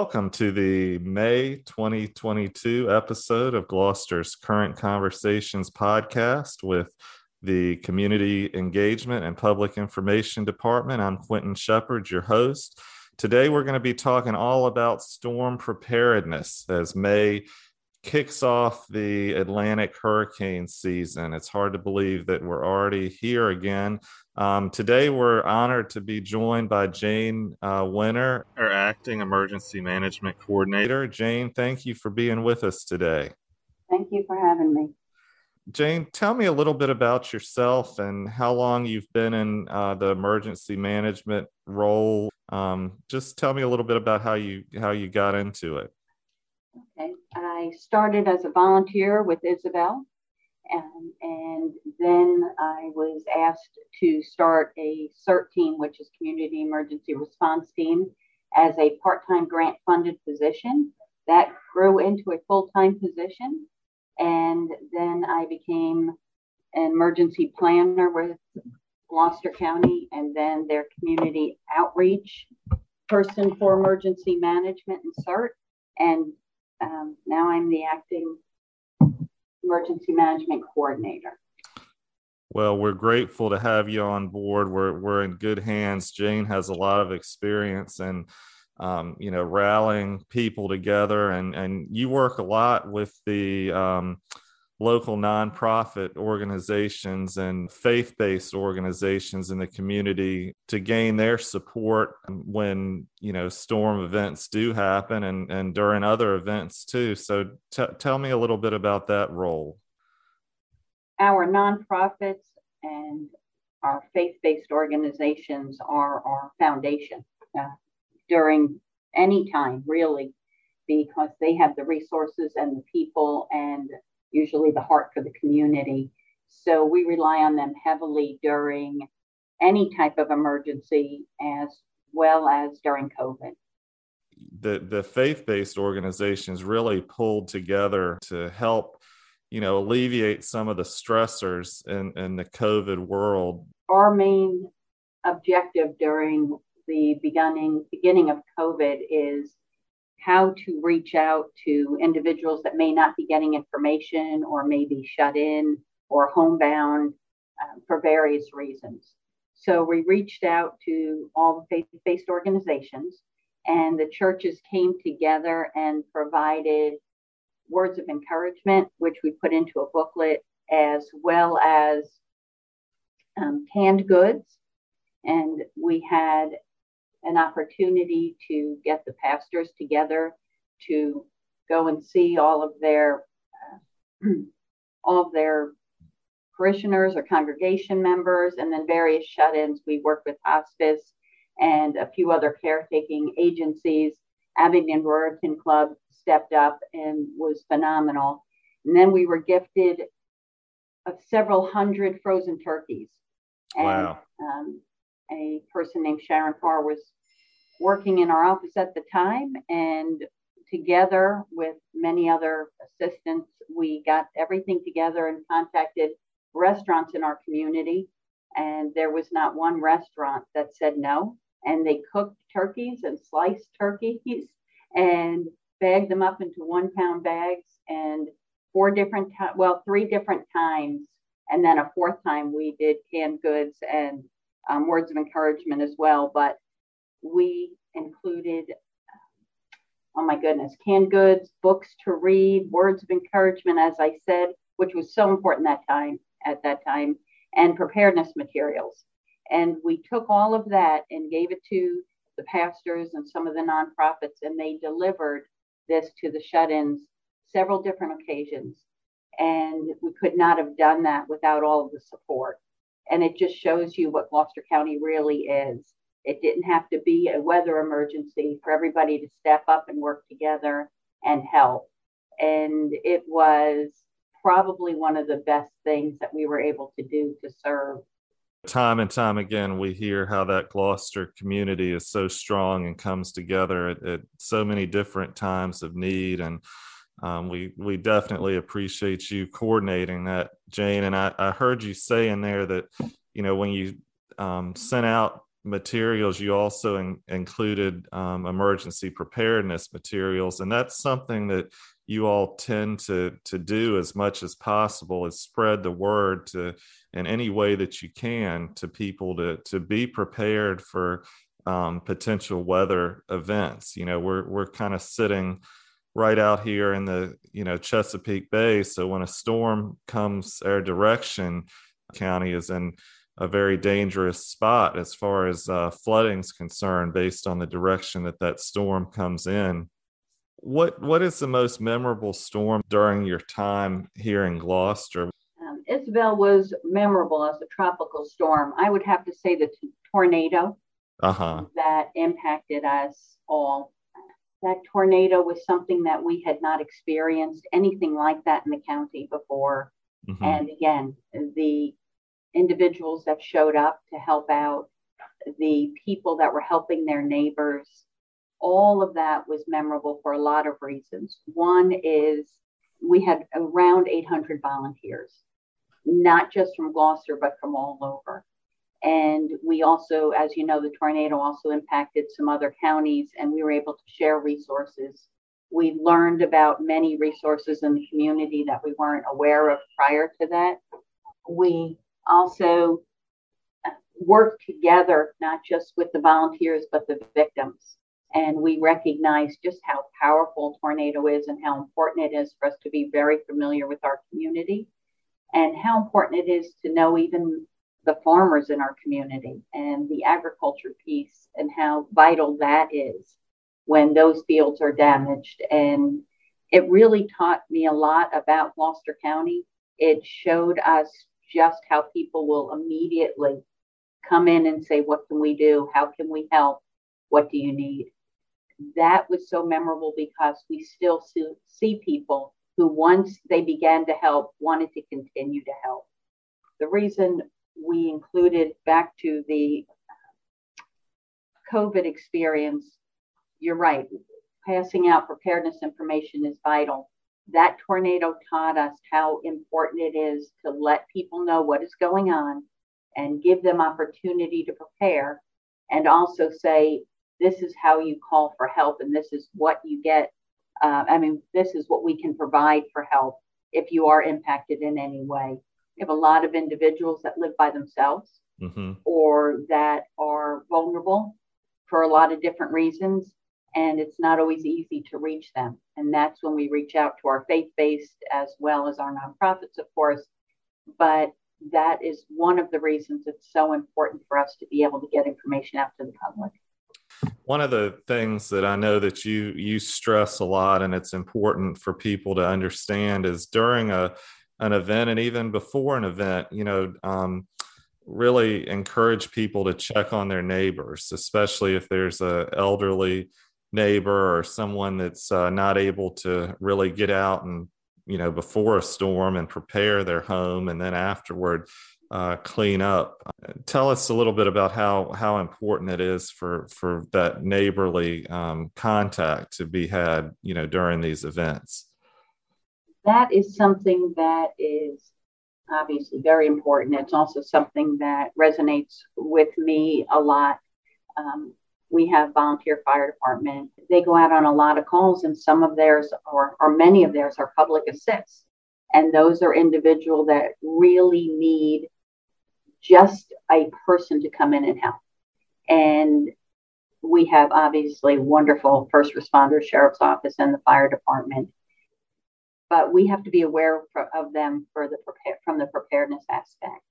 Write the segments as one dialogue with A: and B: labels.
A: Welcome to the May 2022 episode of Gloucester's Current Conversations podcast with the Community Engagement and Public Information Department. I'm Quentin Shepard, your host. Today, we're going to be talking all about storm preparedness as May kicks off the Atlantic hurricane season. It's hard to believe that we're already here again. Um, today, we're honored to be joined by Jane uh, Wenner, our acting emergency management coordinator. Jane, thank you for being with us today.
B: Thank you for having me.
A: Jane, tell me a little bit about yourself and how long you've been in uh, the emergency management role. Um, just tell me a little bit about how you how you got into it.
B: Okay, I started as a volunteer with Isabel, and, and then I was asked to start a CERT team, which is Community Emergency Response Team, as a part-time grant-funded position. That grew into a full-time position, and then I became an emergency planner with Gloucester County, and then their community outreach person for emergency management and CERT. And um, now I'm the acting emergency management coordinator.
A: Well, we're grateful to have you on board. We're we're in good hands. Jane has a lot of experience and um, you know rallying people together, and and you work a lot with the um, local nonprofit organizations and faith based organizations in the community to gain their support when you know storm events do happen and, and during other events too. So t- tell me a little bit about that role.
B: Our nonprofits and our faith based organizations are our foundation uh, during any time really because they have the resources and the people and usually the heart for the community. So we rely on them heavily during any type of emergency as well as during COVID.
A: The, the faith-based organizations really pulled together to help, you know, alleviate some of the stressors in, in the COVID world.
B: Our main objective during the beginning beginning of COVID is how to reach out to individuals that may not be getting information or may be shut in or homebound um, for various reasons. So we reached out to all the faith based organizations, and the churches came together and provided words of encouragement, which we put into a booklet, as well as um, canned goods. And we had an opportunity to get the pastors together to go and see all of their uh, all of their parishioners or congregation members and then various shut-ins. We worked with hospice and a few other caretaking agencies. Abingdon ruritan club stepped up and was phenomenal. And then we were gifted of several hundred frozen turkeys.
A: And wow.
B: um, a person named Sharon Farr was working in our office at the time, and together with many other assistants, we got everything together and contacted restaurants in our community. And there was not one restaurant that said no. And they cooked turkeys and sliced turkeys and bagged them up into one pound bags. And four different, times, well, three different times. And then a fourth time we did canned goods and um, words of encouragement as well. But we included, oh my goodness, canned goods, books to read, words of encouragement, as I said, which was so important that time at that time, and preparedness materials. And we took all of that and gave it to the pastors and some of the nonprofits, and they delivered this to the shut-ins several different occasions. And we could not have done that without all of the support. And it just shows you what Gloucester County really is. It didn't have to be a weather emergency for everybody to step up and work together and help. And it was probably one of the best things that we were able to do to serve.
A: Time and time again, we hear how that Gloucester community is so strong and comes together at, at so many different times of need. And um, we we definitely appreciate you coordinating that, Jane. And I, I heard you say in there that you know when you um, sent out materials, you also in, included um, emergency preparedness materials, and that's something that you all tend to to do as much as possible is spread the word to in any way that you can to people to to be prepared for um, potential weather events. You know, we're we're kind of sitting right out here in the you know Chesapeake Bay, so when a storm comes our direction, county is in a very dangerous spot as far as uh, flooding is concerned, based on the direction that that storm comes in. What what is the most memorable storm during your time here in Gloucester?
B: Um, Isabel was memorable as a tropical storm. I would have to say the t- tornado
A: uh-huh.
B: that impacted us all. That tornado was something that we had not experienced anything like that in the county before. Mm-hmm. And again, the individuals that showed up to help out, the people that were helping their neighbors, all of that was memorable for a lot of reasons. One is we had around 800 volunteers, not just from Gloucester, but from all over. And we also, as you know, the tornado also impacted some other counties, and we were able to share resources. We learned about many resources in the community that we weren't aware of prior to that. We also work together, not just with the volunteers, but the victims. And we recognize just how powerful tornado is and how important it is for us to be very familiar with our community and how important it is to know even the farmers in our community and the agriculture piece and how vital that is when those fields are damaged. And it really taught me a lot about Gloucester County. It showed us just how people will immediately come in and say, What can we do? How can we help? What do you need? That was so memorable because we still see people who, once they began to help, wanted to continue to help. The reason we included back to the COVID experience, you're right, passing out preparedness information is vital. That tornado taught us how important it is to let people know what is going on and give them opportunity to prepare and also say, this is how you call for help and this is what you get. Uh, I mean, this is what we can provide for help if you are impacted in any way. We have a lot of individuals that live by themselves mm-hmm. or that are vulnerable for a lot of different reasons. And it's not always easy to reach them. And that's when we reach out to our faith based as well as our nonprofits, of course. But that is one of the reasons it's so important for us to be able to get information out to the public.
A: One of the things that I know that you you stress a lot and it's important for people to understand is during a an event and even before an event, you know, um, really encourage people to check on their neighbors, especially if there's a elderly neighbor or someone that's uh, not able to really get out and you know before a storm and prepare their home and then afterward uh, clean up tell us a little bit about how how important it is for for that neighborly um, contact to be had you know during these events
B: that is something that is obviously very important. It's also something that resonates with me a lot. Um, we have volunteer fire department. They go out on a lot of calls, and some of theirs, or, or many of theirs, are public assists. And those are individual that really need just a person to come in and help. And we have obviously wonderful first responders, sheriff's office, and the fire department but we have to be aware of them for the prepare from the preparedness aspect.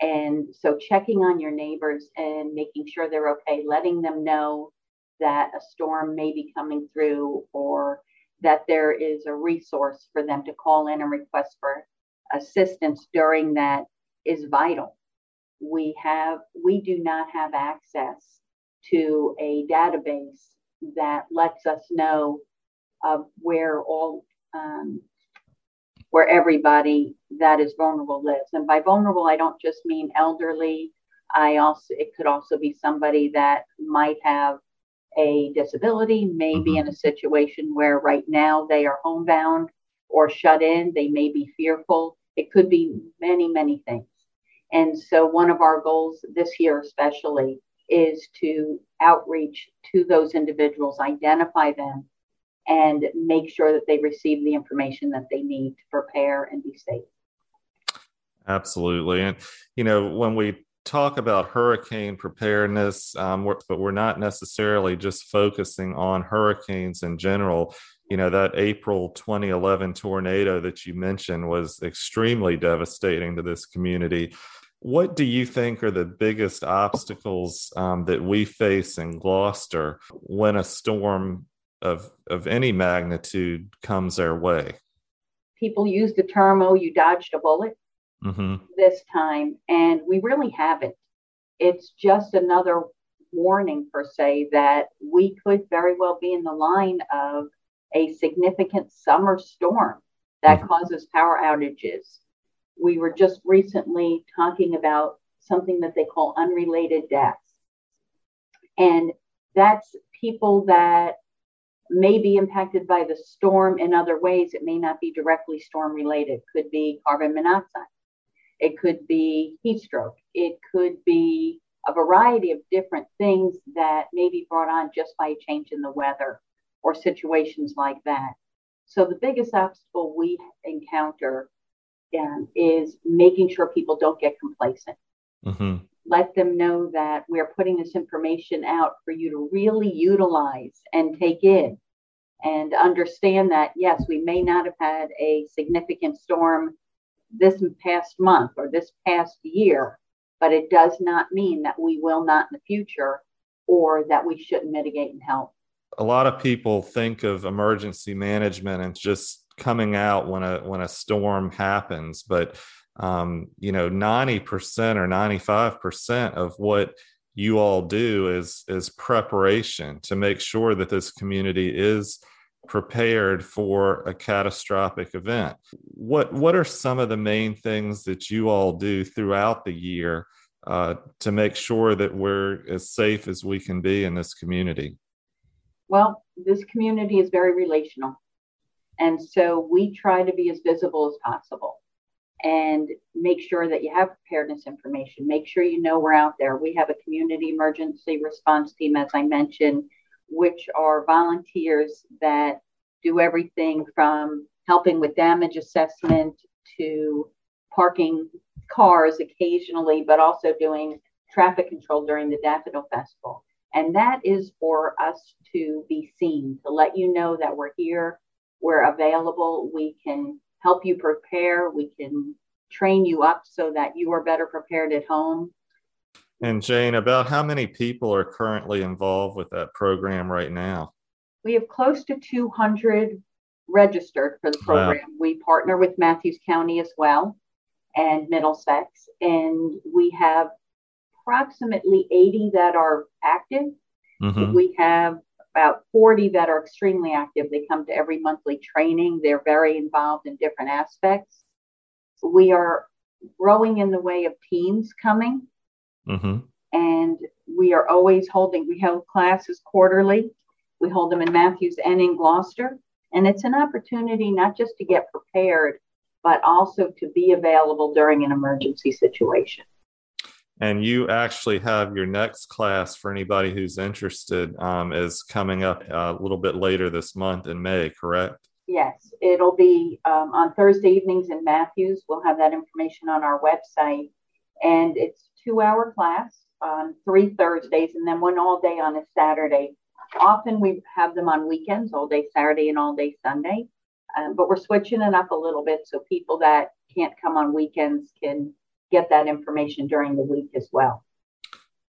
B: And so checking on your neighbors and making sure they're okay, letting them know that a storm may be coming through or that there is a resource for them to call in and request for assistance during that is vital. We have we do not have access to a database that lets us know of where all um, where everybody that is vulnerable lives. And by vulnerable, I don't just mean elderly. I also it could also be somebody that might have a disability, maybe mm-hmm. in a situation where right now they are homebound or shut in, they may be fearful. It could be many, many things. And so one of our goals this year especially is to outreach to those individuals, identify them, and make sure that they receive the information that they need to prepare and be safe.
A: Absolutely. And, you know, when we talk about hurricane preparedness, um, we're, but we're not necessarily just focusing on hurricanes in general. You know, that April 2011 tornado that you mentioned was extremely devastating to this community. What do you think are the biggest obstacles um, that we face in Gloucester when a storm of, of any magnitude comes our way?
B: People use the term, oh, you dodged a bullet mm-hmm. this time, and we really haven't. It's just another warning, per se, that we could very well be in the line of a significant summer storm that mm-hmm. causes power outages. We were just recently talking about something that they call unrelated deaths. And that's people that may be impacted by the storm in other ways. It may not be directly storm related, could be carbon monoxide, it could be heat stroke, it could be a variety of different things that may be brought on just by a change in the weather or situations like that. So, the biggest obstacle we encounter um, is making sure people don't get complacent. Mm-hmm. Let them know that we're putting this information out for you to really utilize and take in and understand that, yes, we may not have had a significant storm this past month or this past year, but it does not mean that we will not in the future or that we shouldn't mitigate and help.
A: A lot of people think of emergency management and just coming out when a when a storm happens, but um, you know, 90% or 95% of what you all do is is preparation to make sure that this community is prepared for a catastrophic event. What what are some of the main things that you all do throughout the year uh, to make sure that we're as safe as we can be in this community?
B: Well, this community is very relational, and so we try to be as visible as possible and make sure that you have preparedness information. Make sure you know we're out there. We have a community emergency response team, as I mentioned which are volunteers that do everything from helping with damage assessment to parking cars occasionally, but also doing traffic control during the Daffodil Festival. And that is for us to be seen, to let you know that we're here, we're available, we can help you prepare, we can train you up so that you are better prepared at home.
A: And Jane, about how many people are currently involved with that program right now?
B: We have close to 200 registered for the program. Wow. We partner with Mathews County as well and Middlesex, and we have approximately 80 that are active. Mm-hmm. We have about 40 that are extremely active. They come to every monthly training, they're very involved in different aspects. We are growing in the way of teams coming. Mm-hmm. And we are always holding, we hold classes quarterly. We hold them in Mathews and in Gloucester. And it's an opportunity not just to get prepared, but also to be available during an emergency situation.
A: And you actually have your next class for anybody who's interested um, is coming up uh, a little bit later this month in May, correct?
B: Yes, it'll be um, on Thursday evenings in Mathews. We'll have that information on our website. And it's two hour class on three Thursdays and then one all day on a Saturday. Often we have them on weekends, all day Saturday and all day Sunday. Um, but we're switching it up a little bit so people that can't come on weekends can get that information during the week as well.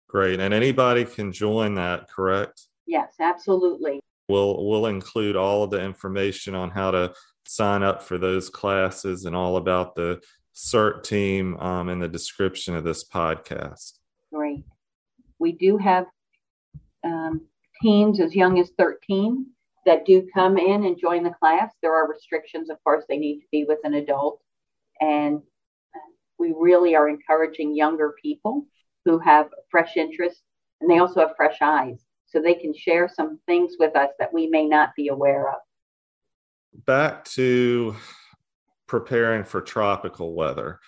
A: Great. And anybody can join that, correct?
B: Yes, absolutely.
A: We'll we'll include all of the information on how to sign up for those classes and all about the CERT team um, in the description of this podcast.
B: Great. We do have um, teens as young as 13 that do come in and join the class. There are restrictions, of course, they need to be with an adult. And we really are encouraging younger people who have fresh interest and they also have fresh eyes so they can share some things with us that we may not be aware of.
A: Back to preparing for tropical weather.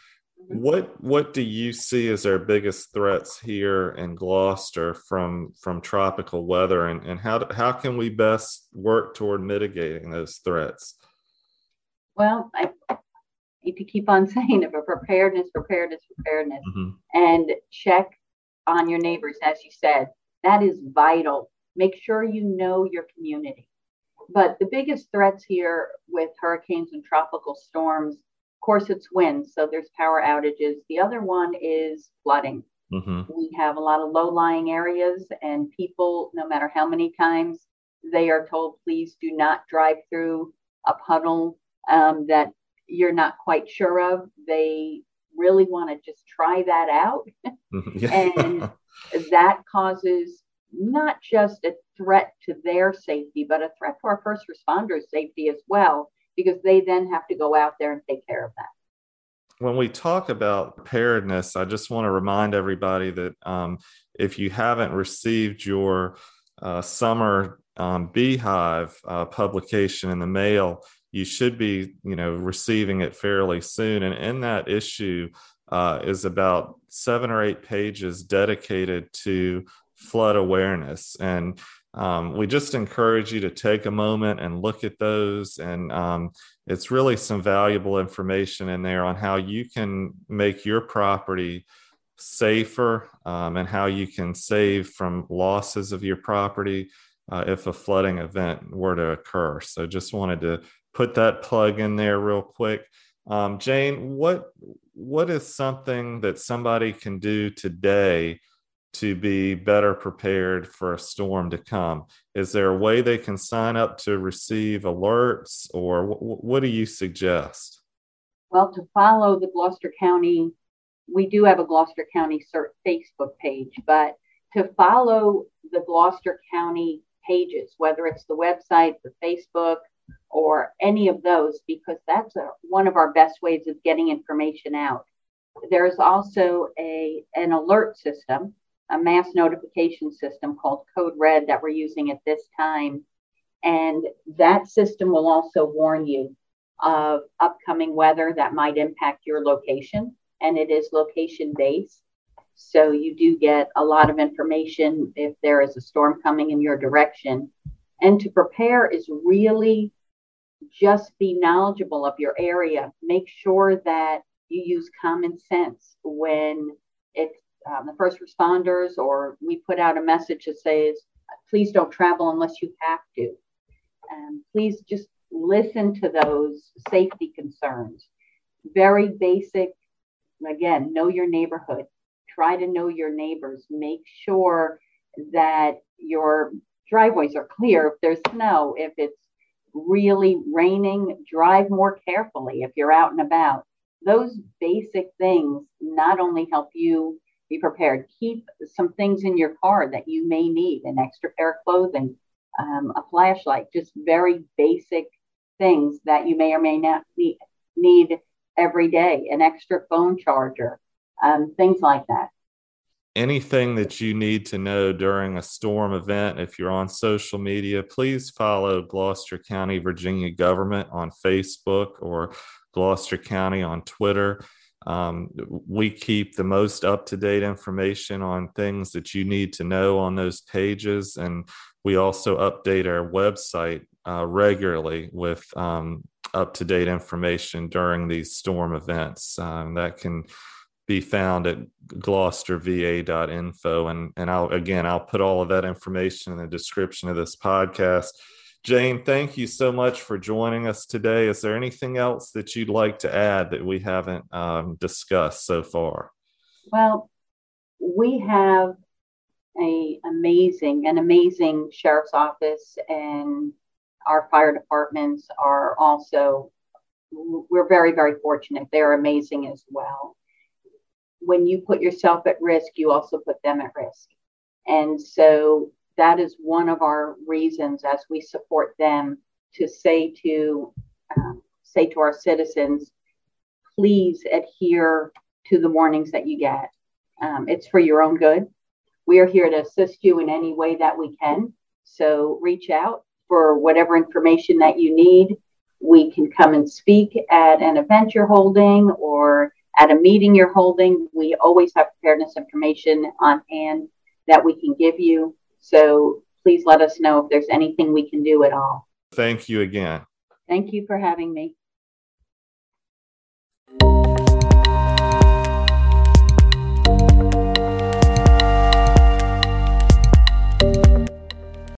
A: Mm-hmm. What what do you see as our biggest threats here in Gloucester from from tropical weather, and, and how how can we best work toward mitigating those threats?
B: Well, I need to keep on saying it, but preparedness, preparedness, preparedness, mm-hmm. and check on your neighbors, as you said. That is vital. Make sure you know your community. But the biggest threats here with hurricanes and tropical storms, of course, it's wind, so there's power outages. The other one is flooding. Mm-hmm. We have a lot of low lying areas, and people, no matter how many times they are told, please do not drive through a puddle um, that you're not quite sure of, they really want to just try that out. Mm-hmm. and that causes not just a threat to their safety, but a threat to our first responders' safety as well, because they then have to go out there and take care of that.
A: When we talk about preparedness, I just want to remind everybody that um, if you haven't received your uh, summer um, beehive uh, publication in the mail, you should be, you know, receiving it fairly soon. And in that issue uh, is about seven or eight pages dedicated to flood awareness. And um, we just encourage you to take a moment and look at those. And um, it's really some valuable information in there on how you can make your property safer um, and how you can save from losses of your property uh, if a flooding event were to occur. So just wanted to put that plug in there real quick. Um, Jane, what what is something that somebody can do today to be better prepared for a storm to come? Is there a way they can sign up to receive alerts, or w- what do you suggest?
B: Well, to follow the Gloucester County, we do have a Gloucester County CERT Facebook page, but to follow the Gloucester County pages, whether it's the website, the Facebook, or any of those, because that's a, one of our best ways of getting information out. There's also a, an alert system a mass notification system called Code Red that we're using at this time. And that system will also warn you of upcoming weather that might impact your location. And it is location based. So you do get a lot of information if there is a storm coming in your direction. And to prepare is really just be knowledgeable of your area. Make sure that you use common sense when it's um, the first responders, or we put out a message that says, please don't travel unless you have to. And please just listen to those safety concerns. Very basic, again, know your neighborhood. Try to know your neighbors. Make sure that your driveways are clear if there's snow. If it's really raining, drive more carefully if you're out and about. Those basic things not only help you be prepared. Keep some things in your car that you may need an extra pair of clothing, um, a flashlight, just very basic things that you may or may not need every day, an extra phone charger, um, things like that.
A: Anything that you need to know during a storm event, if you're on social media, please follow Gloucester County, Virginia government on Facebook or Gloucester County on Twitter. Um, we keep the most up to date information on things that you need to know on those pages. And we also update our website uh, regularly with um, up to date information during these storm events. Um, that can be found at gloucesterva.info. And, and I'll, again, I'll put all of that information in the description of this podcast. Jane, thank you so much for joining us today. Is there anything else that you'd like to add that we haven't um, discussed so far?
B: Well, we have a amazing, an amazing sheriff's office, and our fire departments are also. We're very, very fortunate. They're amazing as well. When you put yourself at risk, you also put them at risk. And so that is one of our reasons as we support them to say to um, say to our citizens, please adhere to the warnings that you get. Um, it's for your own good. We are here to assist you in any way that we can. So reach out for whatever information that you need. We can come and speak at an event you're holding, or at a meeting you're holding, we always have preparedness information on hand that we can give you. So please let us know if there's anything we can do at all.
A: Thank you again.
B: Thank you for having me.